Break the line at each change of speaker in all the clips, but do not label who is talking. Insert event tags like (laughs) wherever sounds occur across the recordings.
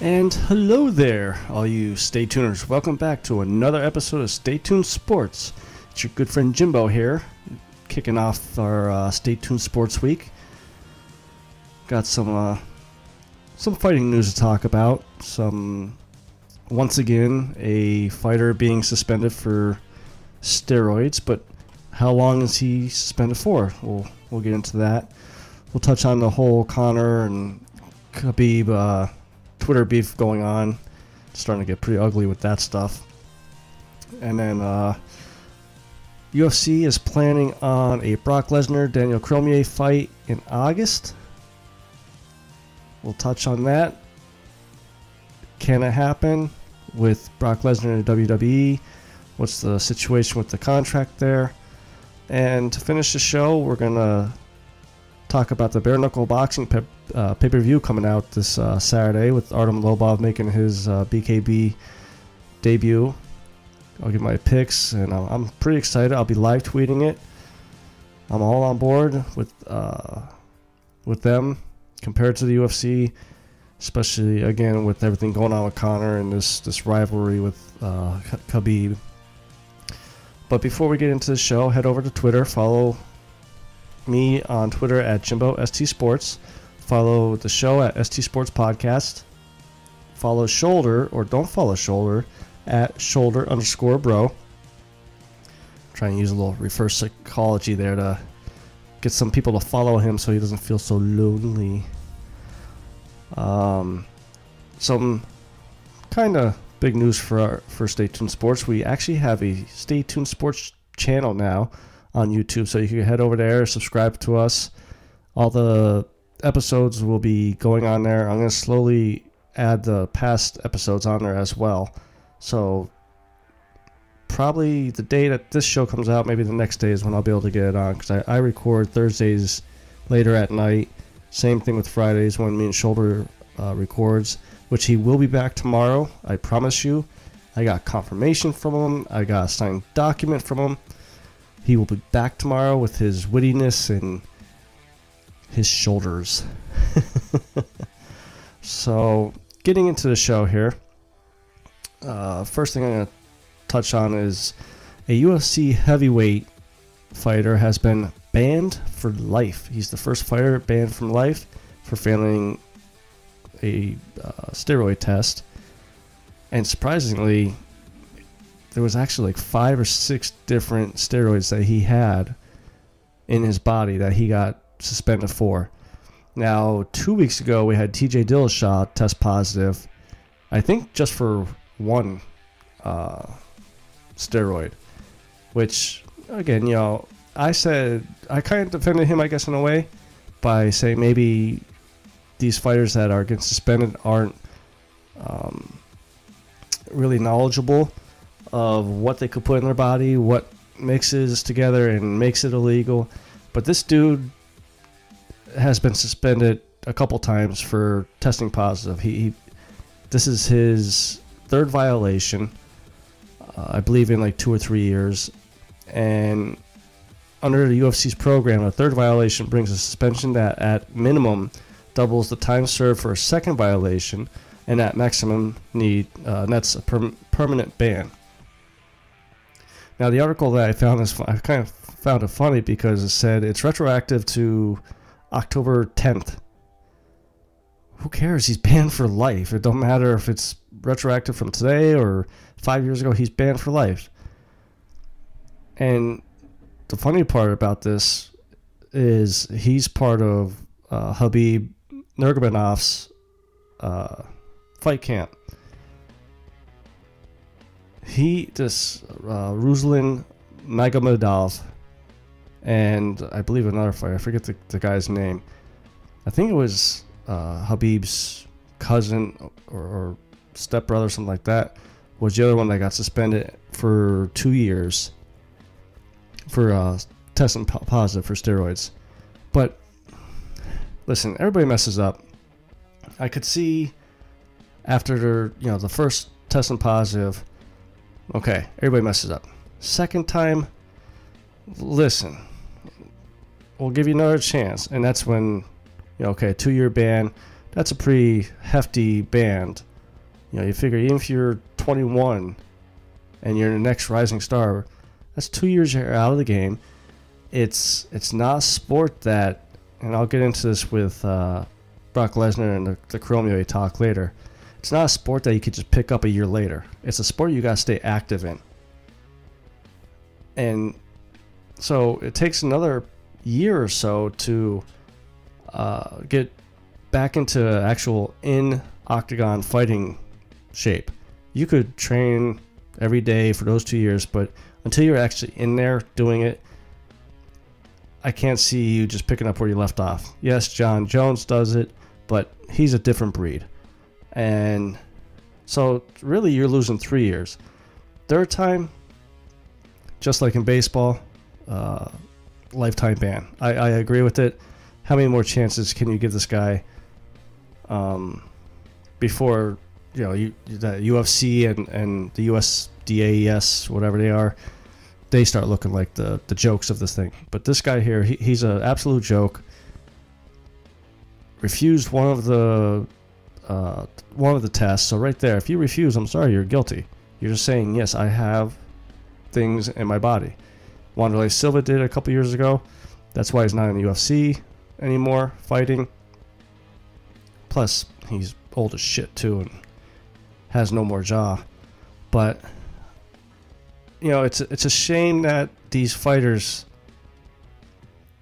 And hello there, all you Stay Tuners. Welcome back to another episode of Stay Tuned Sports. It's your good friend Jimbo here, kicking off our uh, Stay Tuned Sports Week. Got some uh, some fighting news to talk about. Some once again a fighter being suspended for steroids, but how long is he suspended for? We'll we'll get into that. We'll touch on the whole Conor and Khabib. Uh, Twitter beef going on. It's starting to get pretty ugly with that stuff. And then uh, UFC is planning on a Brock Lesnar Daniel Cormier fight in August. We'll touch on that. Can it happen with Brock Lesnar in WWE? What's the situation with the contract there? And to finish the show, we're going to talk about the bare knuckle boxing pep uh, pay per view coming out this uh, Saturday with Artem Lobov making his uh, BKB debut. I'll give my picks, and I'm, pretty excited. I'll be live tweeting it. I'm all on board with uh, with them compared to the UFC, especially again with everything going on with Conor and this this rivalry with uh, Khabib. But before we get into the show, head over to Twitter, follow me on Twitter at Jimbo ST Sports. Follow the show at ST Sports Podcast. Follow Shoulder, or don't follow Shoulder, at Shoulder underscore bro. Trying to use a little reverse psychology there to get some people to follow him so he doesn't feel so lonely. Um, some kind of big news for our, for Stay Tuned Sports. We actually have a Stay Tuned Sports channel now on YouTube, so you can head over there, subscribe to us. All the episodes will be going on there. I'm going to slowly add the past episodes on there as well. So probably the day that this show comes out, maybe the next day is when I'll be able to get it on because I, I, record Thursdays later at night. Same thing with Fridays when me and Shoulder uh, records, which he will be back tomorrow. I promise you. I got confirmation from him. I got a signed document from him. He will be back tomorrow with his wittiness and his shoulders. (laughs) so, getting into the show here, uh, first thing I'm going to touch on is a UFC heavyweight fighter has been banned for life. He's the first fighter banned from life for failing a uh, steroid test. And surprisingly, there was actually like five or six different steroids that he had in his body that he got suspended for. Now, two weeks ago, we had TJ Dillashaw test positive, I think just for one uh, steroid, which, again, you know, I said, I kind of defended him, I guess, in a way, by saying maybe these fighters that are getting suspended aren't um, really knowledgeable of what they could put in their body, what mixes together and makes it illegal. But this dude has been suspended a couple times for testing positive. He, he this is his third violation, uh, I believe, in like two or three years, and under the UFC's program, a third violation brings a suspension that, at minimum, doubles the time served for a second violation, and at maximum need uh, that's a per- permanent ban. Now, the article that I found is I kind of found it funny because it said it's retroactive to October 10th. Who cares? He's banned for life. It don't matter if it's retroactive from today or five years ago. He's banned for life. And the funny part about this is he's part of uh, Khabib Nurmagomedov's uh, fight camp. He, this uh, Ruslan Magomedov, and I believe another fighter. I forget the, the guy's name. I think it was uh, Khabib's cousin or, or stepbrother, something like that, was the other one that got suspended for two years for uh, testing positive for steroids. But listen, everybody messes up. I could see after you know the first testing positive. Okay, everybody messes up. Second time, listen, we'll give you another chance, and that's when, you know, okay, two year ban. That's a pretty hefty ban. You know, you figure even if you're 21 and you're the next rising star, that's two years you're out of the game. It's it's not a sport that, and I'll get into this with uh, Brock Lesnar and the, the Cormier talk later. It's not a sport that you could just pick up a year later. It's a sport you got to stay active in. And so it takes another year or so to uh, get back into actual in octagon fighting shape. You could train every day for those two years, but until you're actually in there doing it, I can't see you just picking up where you left off. Yes, Jon Jones does it, but he's a different breed. And so, really, you're losing three years. Third time, just like in baseball, uh, lifetime ban. I, I agree with it. How many more chances can you give this guy um, before you know you, the UFC and, and the USDAES, whatever they are, they start looking like the, the jokes of this thing. But this guy here, he, he's an absolute joke. Refused one of the uh, one of the tests. So right there, if you refuse, I'm sorry, you're guilty. You're just saying yes, I have things in my body. Wanderlei Silva did a couple years ago. That's why he's not in the UFC anymore fighting. Plus, he's old as shit too and has no more jaw. But you know, it's it's a shame that these fighters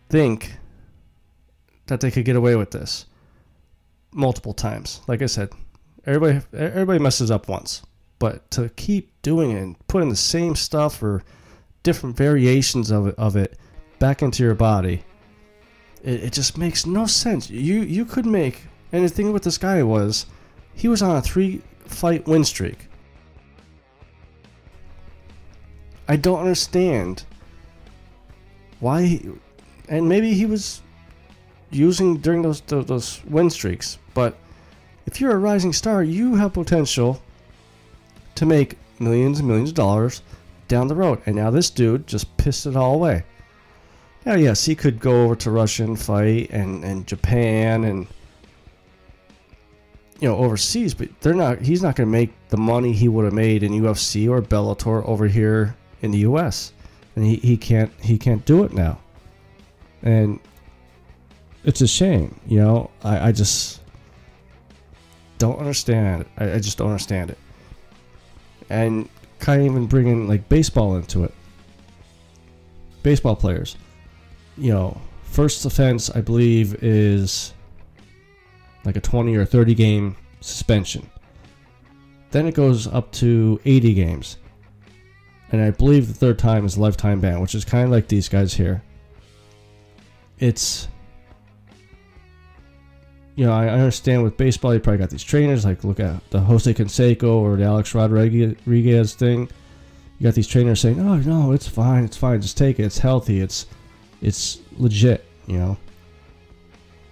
think that they could get away with this multiple times. Like I said, everybody everybody messes up once, but to keep doing it and putting the same stuff or different variations of it, of it back into your body, it, it just makes no sense. You you could make and the thing with this guy was he was on a three fight win streak. I don't understand why he, and maybe he was using during those, those win streaks. But if you're a rising star, you have potential to make millions and millions of dollars down the road. And now this dude just pissed it all away. Now, yes, he could go over to Russia and fight and, and Japan and you know overseas, but they're not. He's not going to make the money he would have made in UFC or Bellator over here in the U.S. And he, he can't he can't do it now. And it's a shame, you know. I, I just don't understand. I, I just don't understand it. And kind of even bringing like baseball into it. Baseball players, you know, first offense I believe is like a 20 or 30 game suspension. Then it goes up to 80 games. And I believe the third time is lifetime ban, which is kind of like these guys here. It's you know, I understand with baseball, you probably got these trainers. Like, look at the Jose Canseco or the Alex Rodriguez thing. You got these trainers saying, "Oh no, it's fine, it's fine, just take it. It's healthy. It's, it's legit." You know.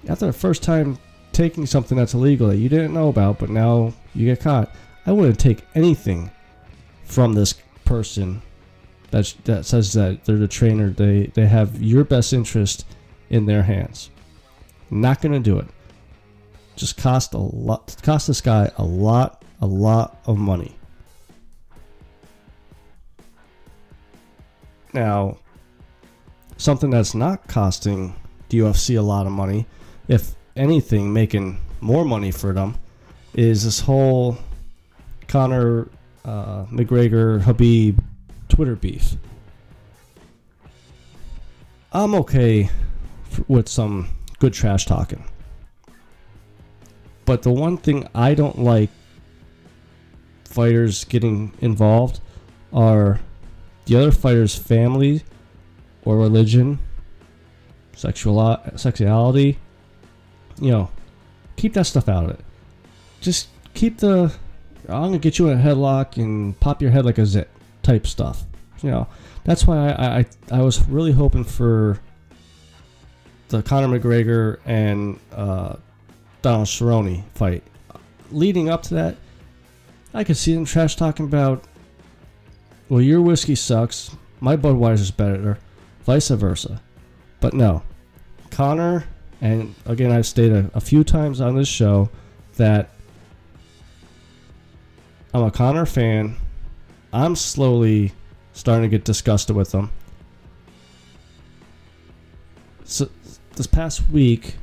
After the first time taking something that's illegal that you didn't know about, but now you get caught, I wouldn't take anything from this person that that says that they're the trainer. They they have your best interest in their hands. Not gonna do it just cost a lot cost this guy a lot a lot of money now something that's not costing the UFC a lot of money if anything making more money for them is this whole Conor uh, McGregor Khabib Twitter beef I'm okay with some good trash talking but the one thing I don't like fighters getting involved are the other fighters' family or religion, sexual sexuality. You know, keep that stuff out of it. Just keep the I'm gonna get you in a headlock and pop your head like a zit type stuff. you know, that's why I, I, I was really hoping for the Conor McGregor and uh, Donald Cerrone fight. Leading up to that, I could see them trash talking about, well, your whiskey sucks, my Budweiser's better, vice versa. But no, Conor, and again, I've stated a, few times on this show that I'm a Conor fan. I'm slowly starting to get disgusted with them. So this past week,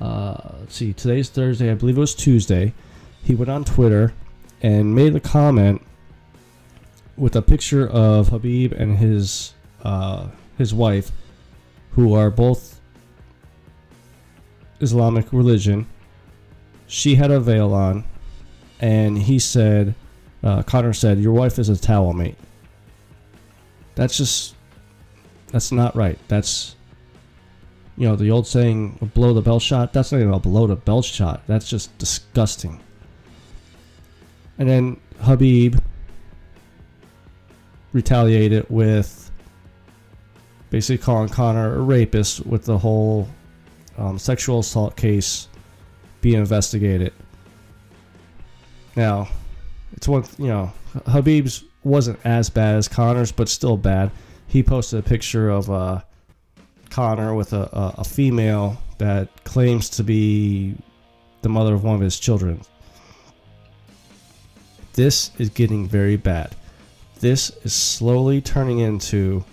uh, let's see, today's Thursday, I believe it was Tuesday. He went on Twitter and made a comment with a picture of Khabib and his uh, his wife, who are both Islamic religion. She had a veil on, and he said, uh, Conor said, "Your wife is a towel mate." That's just that's not right. That's you know the old saying, "Below the bell shot." That's not even a blow the belt shot. That's just disgusting. And then Khabib retaliated with basically calling Conor a rapist with the whole um, sexual assault case being investigated. Now, it's one, you know, Khabib's wasn't as bad as Conor's, but still bad. He posted a picture of uh, Conor with a, a, a female that claims to be the mother of one of his children. This is getting very bad. This is slowly turning into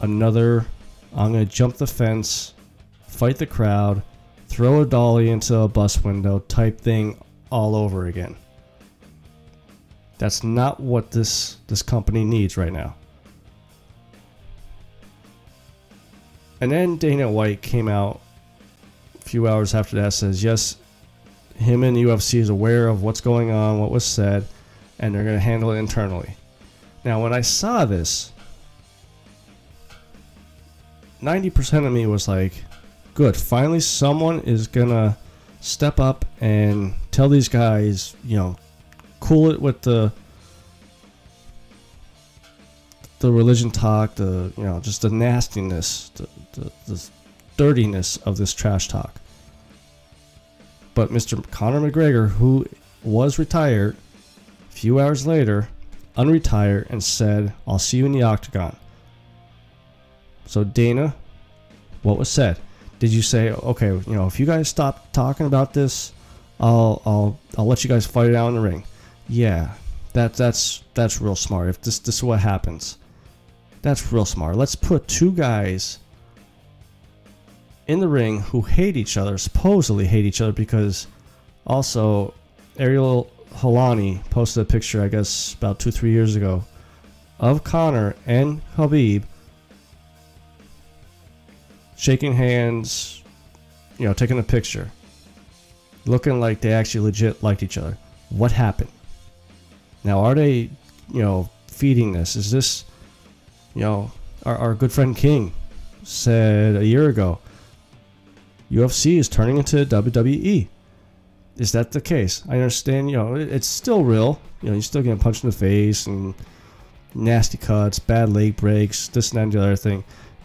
another I'm going to jump the fence, fight the crowd, throw a dolly into a bus window type thing all over again. That's not what this this company needs right now. And then Dana White came out a few hours after that says, "Yes, him and UFC is aware of what's going on, what was said, and they're going to handle it internally." Now, when I saw this, 90% of me was like, good, finally someone is to step up and tell these guys, you know, cool it with the the religion talk, the you know, just the nastiness, the, the, the dirtiness of this trash talk. But Mr. Conor McGregor, who was retired, a few hours later, unretired and said, I'll see you in the octagon. So, Dana, what was said? Did you say, okay, you know, if you guys stop talking about this, I'll, I'll, I'll let you guys fight it out in the ring? Yeah, that, that's, that's real smart. If this, this is what happens, that's real smart. Let's put two guys in the ring who hate each other, supposedly hate each other, because also Ariel Helwani posted a picture, I guess, about two, three years ago, of Conor and Khabib shaking hands, you know, taking a picture, looking like they actually legit liked each other. What happened? Now, are they, you know, feeding this? Is this, you know, our, our good friend King said a year ago, UFC is turning into WWE. Is that the case? I understand, you know, it's still real. You know, you're still getting punched in the face and nasty cuts, bad leg breaks, this and that and the other thing.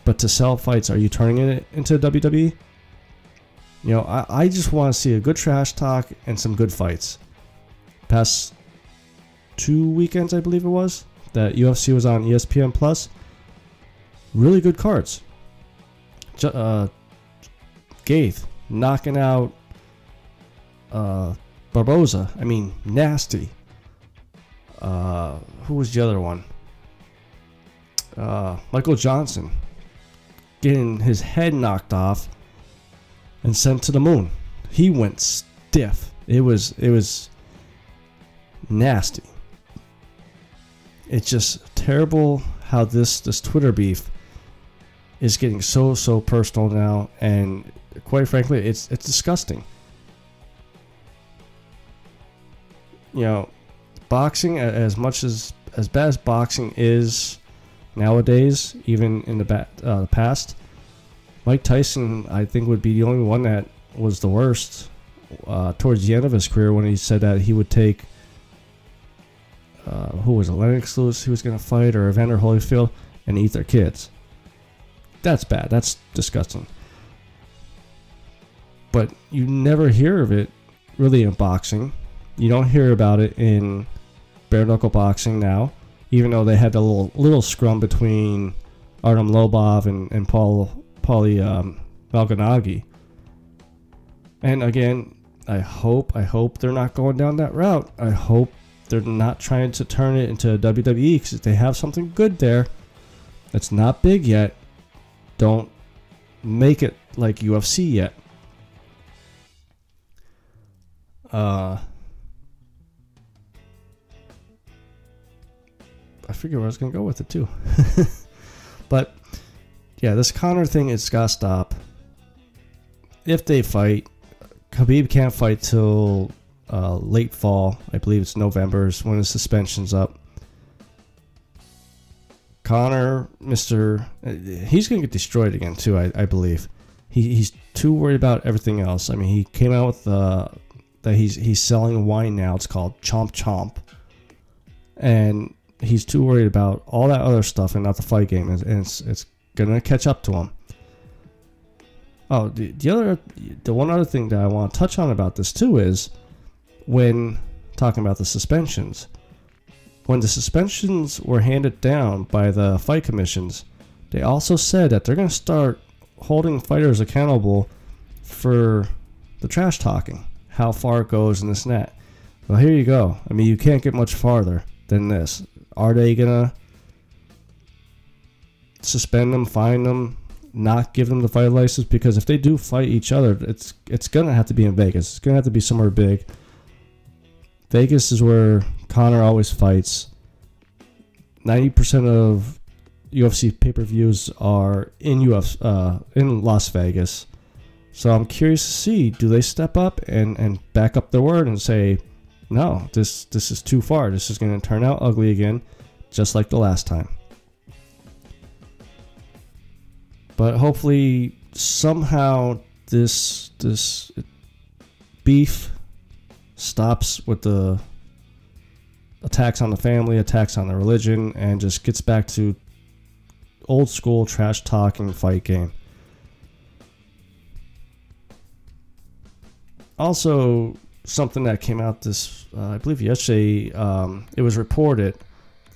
But to sell fights, are you turning it into WWE? You know, I, I just want to see a good trash talk and some good fights. Past two weekends, I believe it was, that UFC was on ESPN Plus. Really good cards. Uh, Gaethje knocking out uh, Barboza. I mean, nasty. Uh, who was the other one? Uh, Michael Johnson getting his head knocked off and sent to the moon. He went stiff. It was it was nasty. It's just terrible how this this Twitter beef is getting so so personal now, and quite frankly, it's it's disgusting. You know, boxing as much as as bad as boxing is nowadays, even in the uh, past, Mike Tyson I think would be the only one that was the worst uh, towards the end of his career when he said that he would take uh, who was it, Lennox Lewis who was going to fight, or Evander Holyfield, and eat their kids. That's bad. That's disgusting. But you never hear of it really in boxing. You don't hear about it in bare knuckle boxing now, even though they had a little little scrum between Artem Lobov and, and Paul Paulie um, Malignaggi. And again, I hope I hope they're not going down that route. I hope they're not trying to turn it into WWE because they have something good there that's not big yet. Don't make it like UFC yet. Uh, I figured I was gonna go with it too. (laughs) but yeah, this Conor thing it's gotta stop. If they fight, Khabib can't fight till uh, late fall. I believe it's November is when his suspension's up. Conor, Mister, uh, he's gonna get destroyed again too. I, I believe he, he's too worried about everything else. I mean, he came out with uh, that he's he's selling wine now. It's called Chomp Chomp, and he's too worried about all that other stuff and not the fight game, and it's it's gonna catch up to him. Oh, the, the other, the one other thing that I want to touch on about this too is when talking about the suspensions. When the suspensions were handed down by the fight commissions, they also said that they're going to start holding fighters accountable for the trash talking, how far it goes, and this and that. Well, here you go. I mean, you can't get much farther than this. Are they to suspend them, fine them, not give them the fight license because if they do fight each other, it's it's gonna have to be in Vegas. It's gonna have to be somewhere big. Vegas is where Conor always fights. Ninety percent of UFC pay per views are in UFC uh, in Las Vegas. So I'm curious to see do they step up and, and back up their word and say, no, this this is too far. This is going to turn out ugly again, just like the last time. But hopefully, somehow this this beef stops with the attacks on the family, attacks on the religion, and just gets back to old school trash talking fight game. Also, something that came out this, uh, I believe yesterday, um, it was reported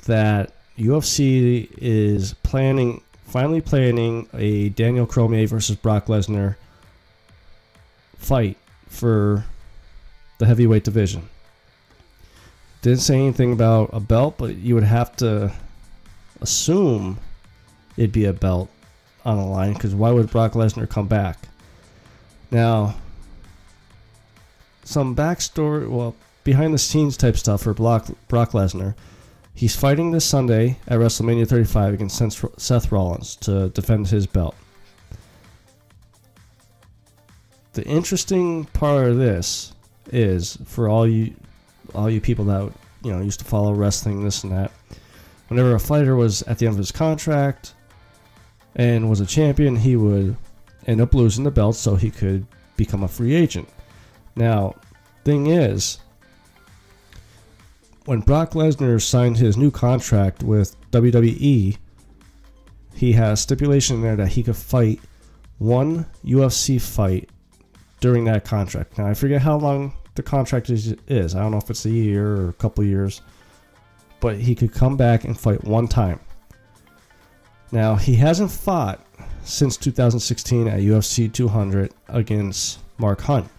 that UFC is planning finally planning a Daniel Cormier versus Brock Lesnar fight for the heavyweight division. Didn't say anything about a belt, but you would have to assume it'd be a belt on the line because why would Brock Lesnar come back? Now, some backstory, well, behind the scenes type stuff for Brock, Brock Lesnar He's fighting this Sunday at WrestleMania 35 against Seth Rollins to defend his belt. The interesting part of this is for all you all you people that you know used to follow wrestling this and that. Whenever a fighter was at the end of his contract and was a champion, he would end up losing the belt so he could become a free agent. Now, thing is, when Brock Lesnar signed his new contract with WWE, he has stipulation in there that he could fight one UFC fight during that contract. Now I forget how long the contract is. is. I don't know if it's a year or a couple years, but he could come back and fight one time. Now he hasn't fought since 2016 at UFC 200 against Mark Hunt.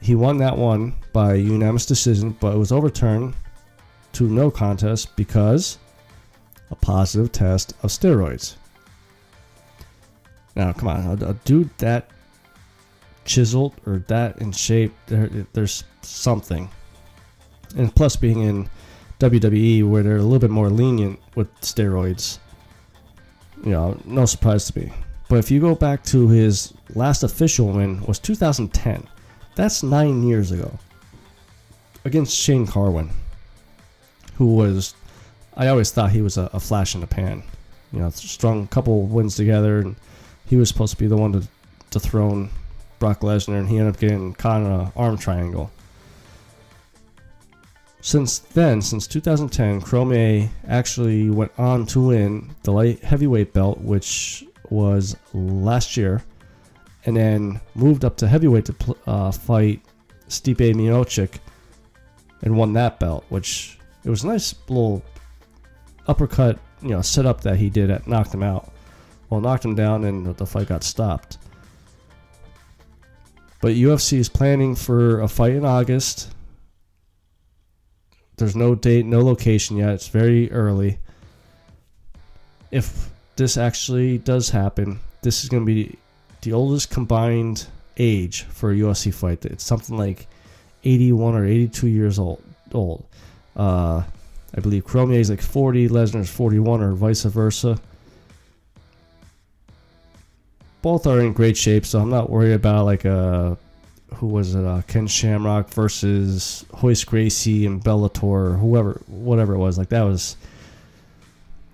He won that one by unanimous decision, but it was overturned to no contest because a positive test of steroids. Now, come on, a, a dude that chiseled or that in shape, there, there's something. And plus, being in WWE where they're a little bit more lenient with steroids, you know, no surprise to me. But if you go back to his last official win was 2010. That's nine years ago. Against Shane Carwin, who was, I always thought he was a, a flash in the pan. You know, strung a couple wins together, and he was supposed to be the one to dethrone Brock Lesnar, and he ended up getting caught in an arm triangle. Since then, since 2010, Cormier actually went on to win the light heavyweight belt, which was last year, and then moved up to heavyweight to pl- uh, fight Stipe Miocic and won that belt, which it was a nice little uppercut, you know, setup that he did that knocked him out. Well, knocked him down and the fight got stopped. But UFC is planning for a fight in August. There's no date, no location yet. It's very early. If this actually does happen, this is going to be the oldest combined age for a UFC fight. It's something like 81 or 82 years old. Old. Uh, I believe Cormier is like 40, Lesnar is 41, or vice versa. Both are in great shape, so I'm not worried about like a who was it? Uh, Ken Shamrock versus Royce Gracie and Bellator, or whoever, whatever it was. Like that was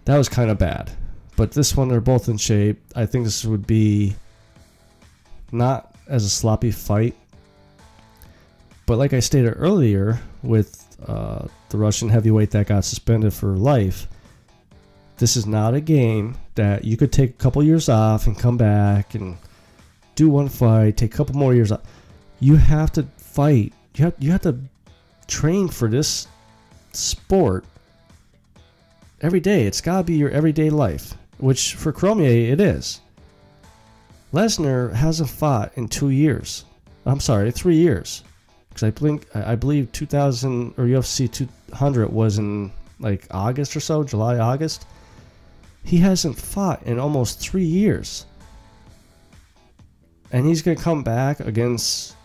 that was kind of bad. But this one, they're both in shape. I think this would be not as a sloppy fight, but like I stated earlier, with uh, the Russian heavyweight that got suspended for life, this is not a game that you could take a couple years off and come back and do one fight, take a couple more years off you have to fight. You have you have to train for this sport every day. It's got to be your everyday life, which for Cormier it is. Lesnar hasn't fought in two years. I'm sorry, three years, because I think I believe 2000 or UFC 200 was in like August or so, July August. He hasn't fought in almost three years, and he's gonna come back against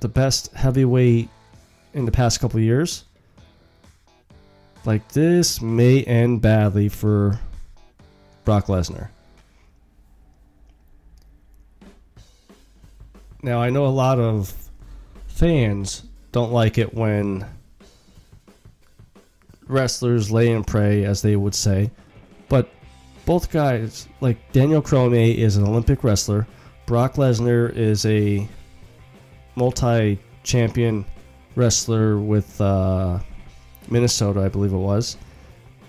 the best heavyweight in the past couple years. Like this may end badly for Brock Lesnar. Now I know a lot of fans don't like it when wrestlers lay and pray, as they would say, but both guys, like Daniel Cormier, is an Olympic wrestler. Brock Lesnar is a multi champion wrestler with uh, Minnesota, I believe it was.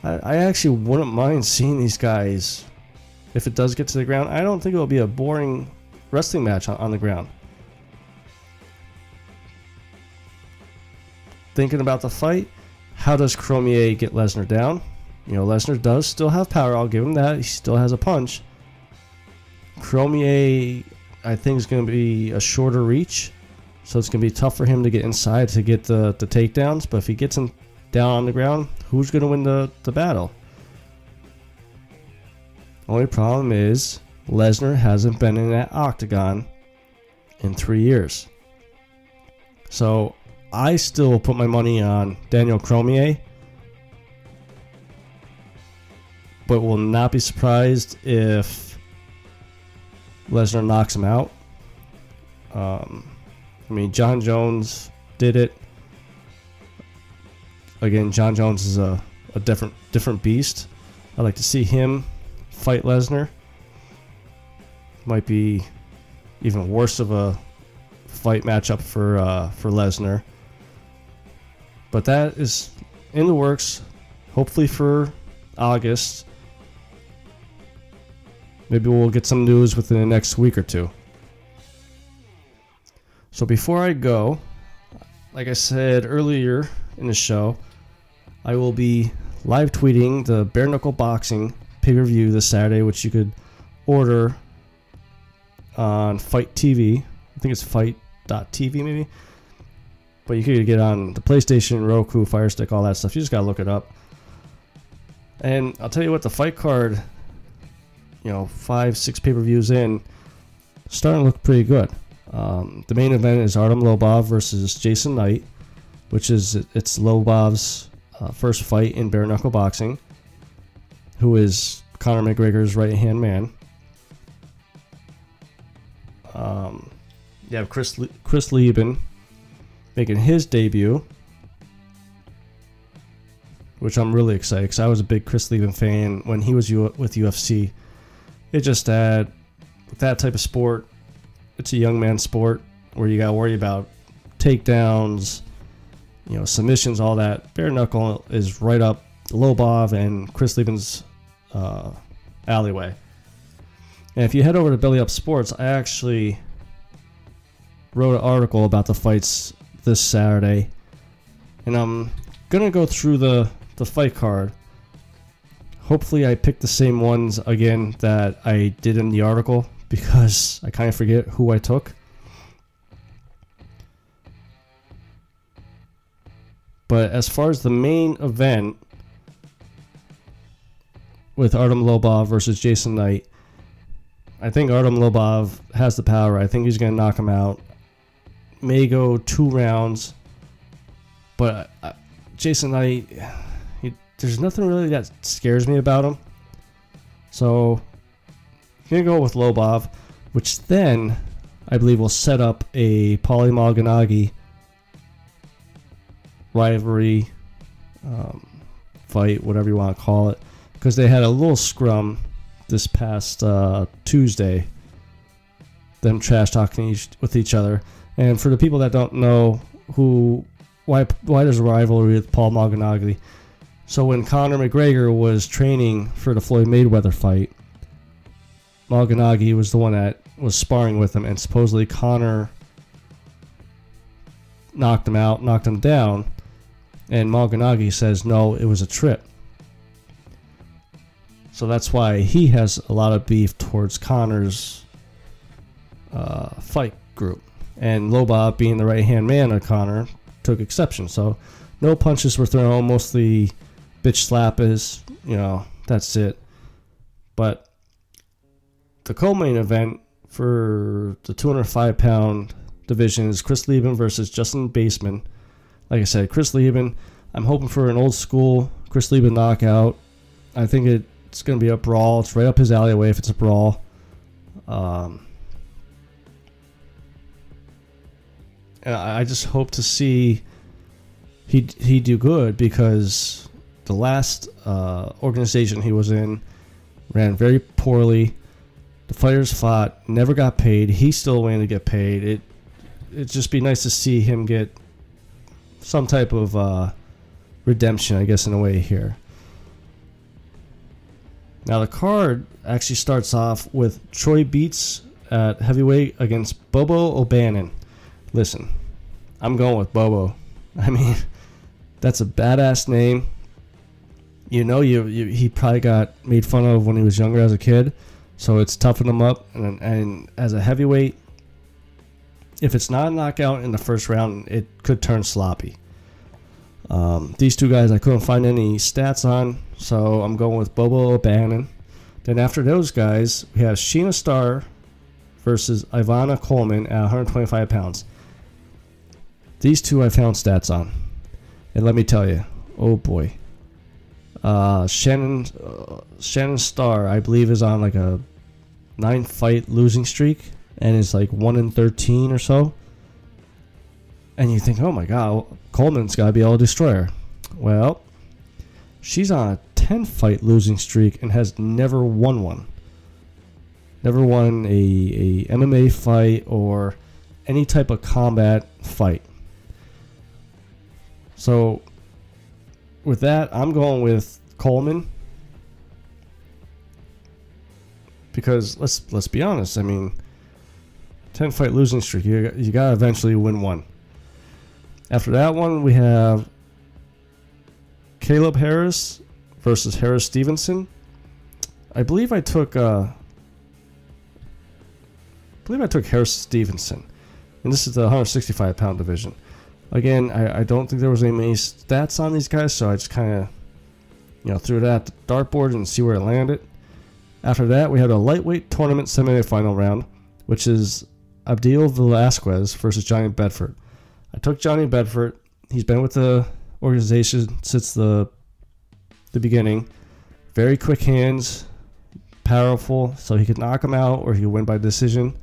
I, I actually wouldn't mind seeing these guys if it does get to the ground. I don't think it'll be a boring wrestling match on, on the ground. Thinking about the fight, how does Cormier get Lesnar down? You know, Lesnar does still have power. I'll give him that. He still has a punch. Cormier, I think, is going to be a shorter reach. So it's going to be tough for him to get inside to get the, the takedowns. But if he gets him down on the ground, who's going to win the, the battle? Only problem is Lesnar hasn't been in that octagon in three years. So I still put my money on Daniel Cormier, but will not be surprised if Lesnar knocks him out. Um, I mean, Jon Jones did it. Again, Jon Jones is a, a different different beast. I'd like to see him fight Lesnar. Might be even worse of a fight matchup for uh, for Lesnar. But that is in the works. Hopefully for August. Maybe we'll get some news within the next week or two. So before I go, like I said earlier in the show, I will be live tweeting the bare knuckle boxing pay per view this Saturday, which you could order on Fight TV. I think it's fight.tv maybe. But you could get on the PlayStation, Roku, Fire Stick, all that stuff. You just gotta look it up. And I'll tell you what, the fight card, you know, five, six pay per views in, starting to look pretty good. Um, the main event is Artem Lobov versus Jason Knight, which is it's Lobov's uh, first fight in bare knuckle boxing, who is Conor McGregor's right hand man. Um, you have Chris Le- Chris Leben making his debut, which I'm really excited because I was a big Chris Leben fan when he was U- with UFC. It just that that type of sport it's a young man sport where you got to worry about takedowns, you know, submissions, all that. Bare knuckle is right up Lobov and Chris Leben's uh, alleyway. And if you head over to Belly Up Sports, I actually wrote an article about the fights this Saturday, and I'm gonna go through the the fight card. Hopefully, I pick the same ones again that I did in the article (laughs) because I kind of forget who I took. But as far as the main event with Artem Lobov versus Jason Knight, I think Artem Lobov has the power. I think he's going to knock him out. May go two rounds, but uh, Jason Knight, he, there's nothing really that scares me about him. So, I'm to go with Lobov, which then I believe will set up a Malignaggi rivalry um, fight, whatever you want to call it, because they had a little scrum this past uh, Tuesday. Them trash talking each, with each other, and for the people that don't know who, why why there's a rivalry with Paul Malignaggi. So when Conor McGregor was training for the Floyd Mayweather fight, Malignaggi was the one that was sparring with him, and supposedly Conor knocked him out, knocked him down, and Malignaggi says no, it was a trip. So that's why he has a lot of beef towards Conor's uh, fight group. And Lobov, being the right hand man of Conor, took exception. So no punches were thrown, mostly bitch slap is, you know, that's it. But the co main event for the 205 pound division is Chris Leben versus Justin Baesman. Like I said, Chris Leben, I'm hoping for an old school Chris Leben knockout. I think it it's going to be a brawl. It's right up his alleyway if it's a brawl. Um, I just hope to see he he do good because the last uh, organization he was in ran very poorly. The fighters fought, never got paid. He still waiting to get paid. It it'd just be nice to see him get some type of uh, redemption, I guess, in a way here. Now the card actually starts off with Troy Beats at heavyweight against Bobo O'Bannon. Listen, I'm going with Bobo. I mean, that's a badass name. You know, you, you he probably got made fun of when he was younger as a kid, so it's toughened him up. And, and as a heavyweight, if it's not a knockout in the first round, it could turn sloppy. Um, these two guys I couldn't find any stats on, so I'm going with Bobo O'Bannon. Then after those guys, we have Sheena Starr versus Ivana Coleman at 125 pounds. These two I found stats on, and let me tell you, oh boy, uh, Shannon uh, Shannon Starr I believe is on like a nine fight losing streak and is like one in 13 or so. And you think, oh my god, Coleman's got to be able to. Well, she's on a 10 fight losing streak and has never won one. Never won a, a MMA fight or any type of combat fight. So, with that, I'm going with Coleman because let's let's be honest. I mean, ten fight losing streak. You you gotta eventually win one. After that one, we have Caleb Harris versus Harris Stevenson. I believe I took. Uh, I believe I took Harris Stevenson, and this is the 165 pound division. Again, I, I don't think there was any stats on these guys, so I just kind of, you know, threw it at the dartboard and see where it landed. After that, we had a lightweight tournament semifinal round, which is Abdil Velasquez versus Johnny Bedford. I took Johnny Bedford. He's been with the organization since the the beginning. Very quick hands, powerful, so he could knock him out or he could win by decision.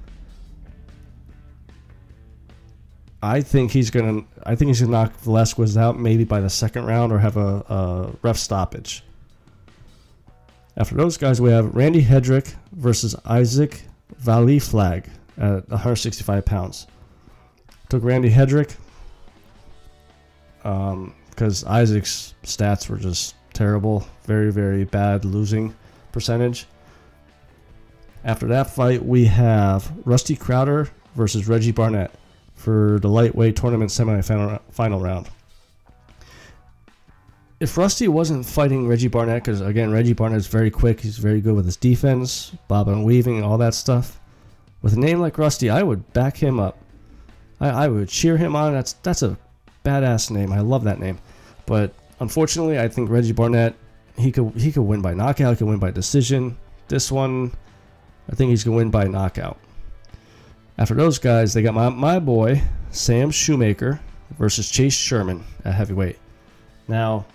I think he's gonna. I think he's gonna knock Velasquez out maybe by the second round or have a, a ref stoppage. After those guys, we have Randy Hedrick versus Isaac Vallie-Flagg at 165 pounds. Took Randy Hedrick. Um, because Isaac's stats were just terrible, very very bad losing percentage. After that fight, we have Rusty Crowder versus Reggie Barnett for the lightweight tournament semifinal final round. If Rusty wasn't fighting Reggie Barnett, because again, Reggie Barnett is very quick, he's very good with his defense, bob and weaving, all that stuff. With a name like Rusty, I would back him up. I, I would cheer him on. That's that's a badass name. I love that name. But unfortunately, I think Reggie Barnett he could he could win by knockout. He could win by decision. This one, I think he's gonna win by knockout. After those guys, they got my my boy Sam Shoemaker versus Chase Sherman at heavyweight. Now,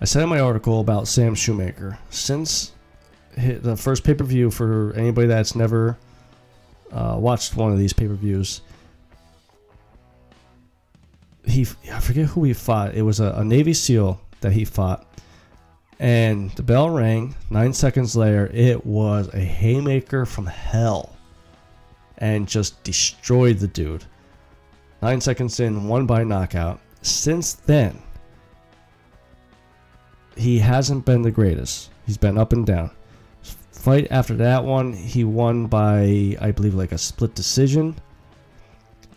I said in my article about Sam Shoemaker since the first pay per view for anybody that's never uh, watched one of these pay per views. He, I forget who he fought. It was a, a Navy SEAL that he fought, and the bell rang. Nine seconds later, it was a haymaker from hell, and just destroyed the dude. Nine seconds in, one by knockout. Since then, he hasn't been the greatest. He's been up and down fight after that one, he won by, I believe, like a split decision.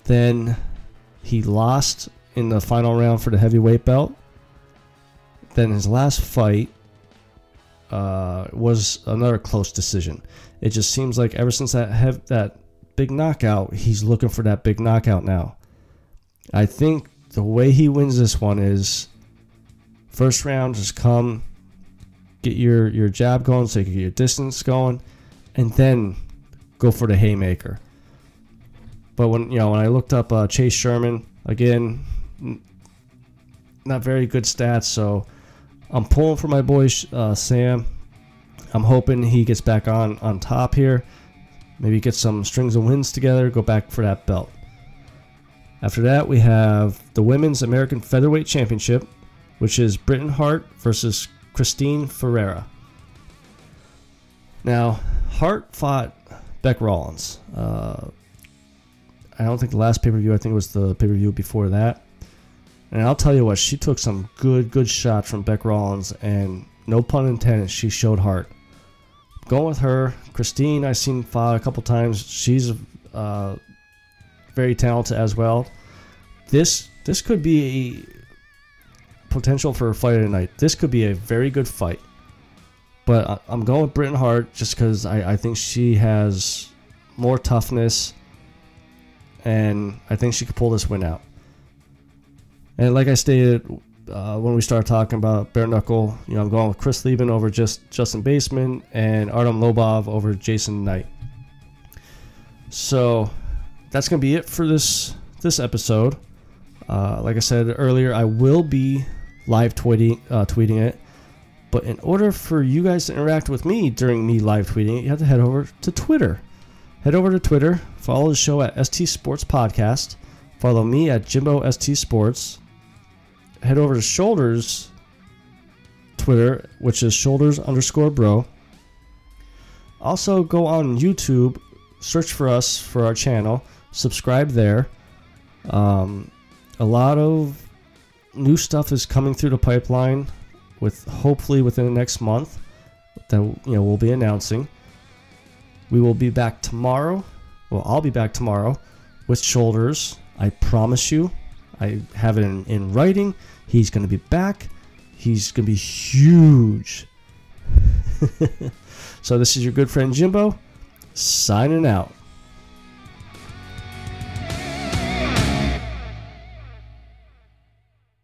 Then he lost in the final round for the heavyweight belt. Then his last fight uh, was another close decision. It just seems like ever since that hev- that big knockout, he's looking for that big knockout now. I think the way he wins this one is first round just come get your your jab going so you can get your distance going, and then go for the haymaker. But when you know when I looked up uh, Chase Sherman again, not very good stats. So I'm pulling for my boy uh, Sam. I'm hoping he gets back on on top here. Maybe get some strings of wins together. Go back for that belt. After that, we have the Women's American Featherweight Championship, which is Britain Hart versus Christine Ferreira. Now, Hart fought Bec Rawlings. Uh, I don't think the last pay per view, I think it was the pay per view before that. And I'll tell you what, she took some good, good shots from Bec Rawlings, and no pun intended, she showed heart. Going with her, Christine, I've seen fight a couple times. She's uh, very talented as well. This this could be a potential for a fight tonight. This could be a very good fight. But I'm going with Britain Hart just because I, I think she has more toughness and I think she could pull this win out. And like I stated uh, when we started talking about bare knuckle, you know, I'm going with Chris Leben over just Justin Baesman and Artem Lobov over Jason Knight. So that's gonna be it for this this episode. Uh, like I said earlier, I will be live tweeting uh, tweeting it. But in order for you guys to interact with me during me live tweeting it, you have to head over to Twitter. Head over to Twitter, follow the show at ST Sports Podcast, follow me at Jimbo ST Sports. Head over to Shoulders Twitter, which is shoulders underscore bro. Also, go on YouTube, search for us for our channel, subscribe there. Um, a lot of new stuff is coming through the pipeline with hopefully within the next month that you know we'll be announcing. We will be back tomorrow. Well, I'll be back tomorrow with shoulders. I promise you. I have it in, in writing. He's going to be back. He's going to be huge. (laughs) so this is your good friend Jimbo signing out.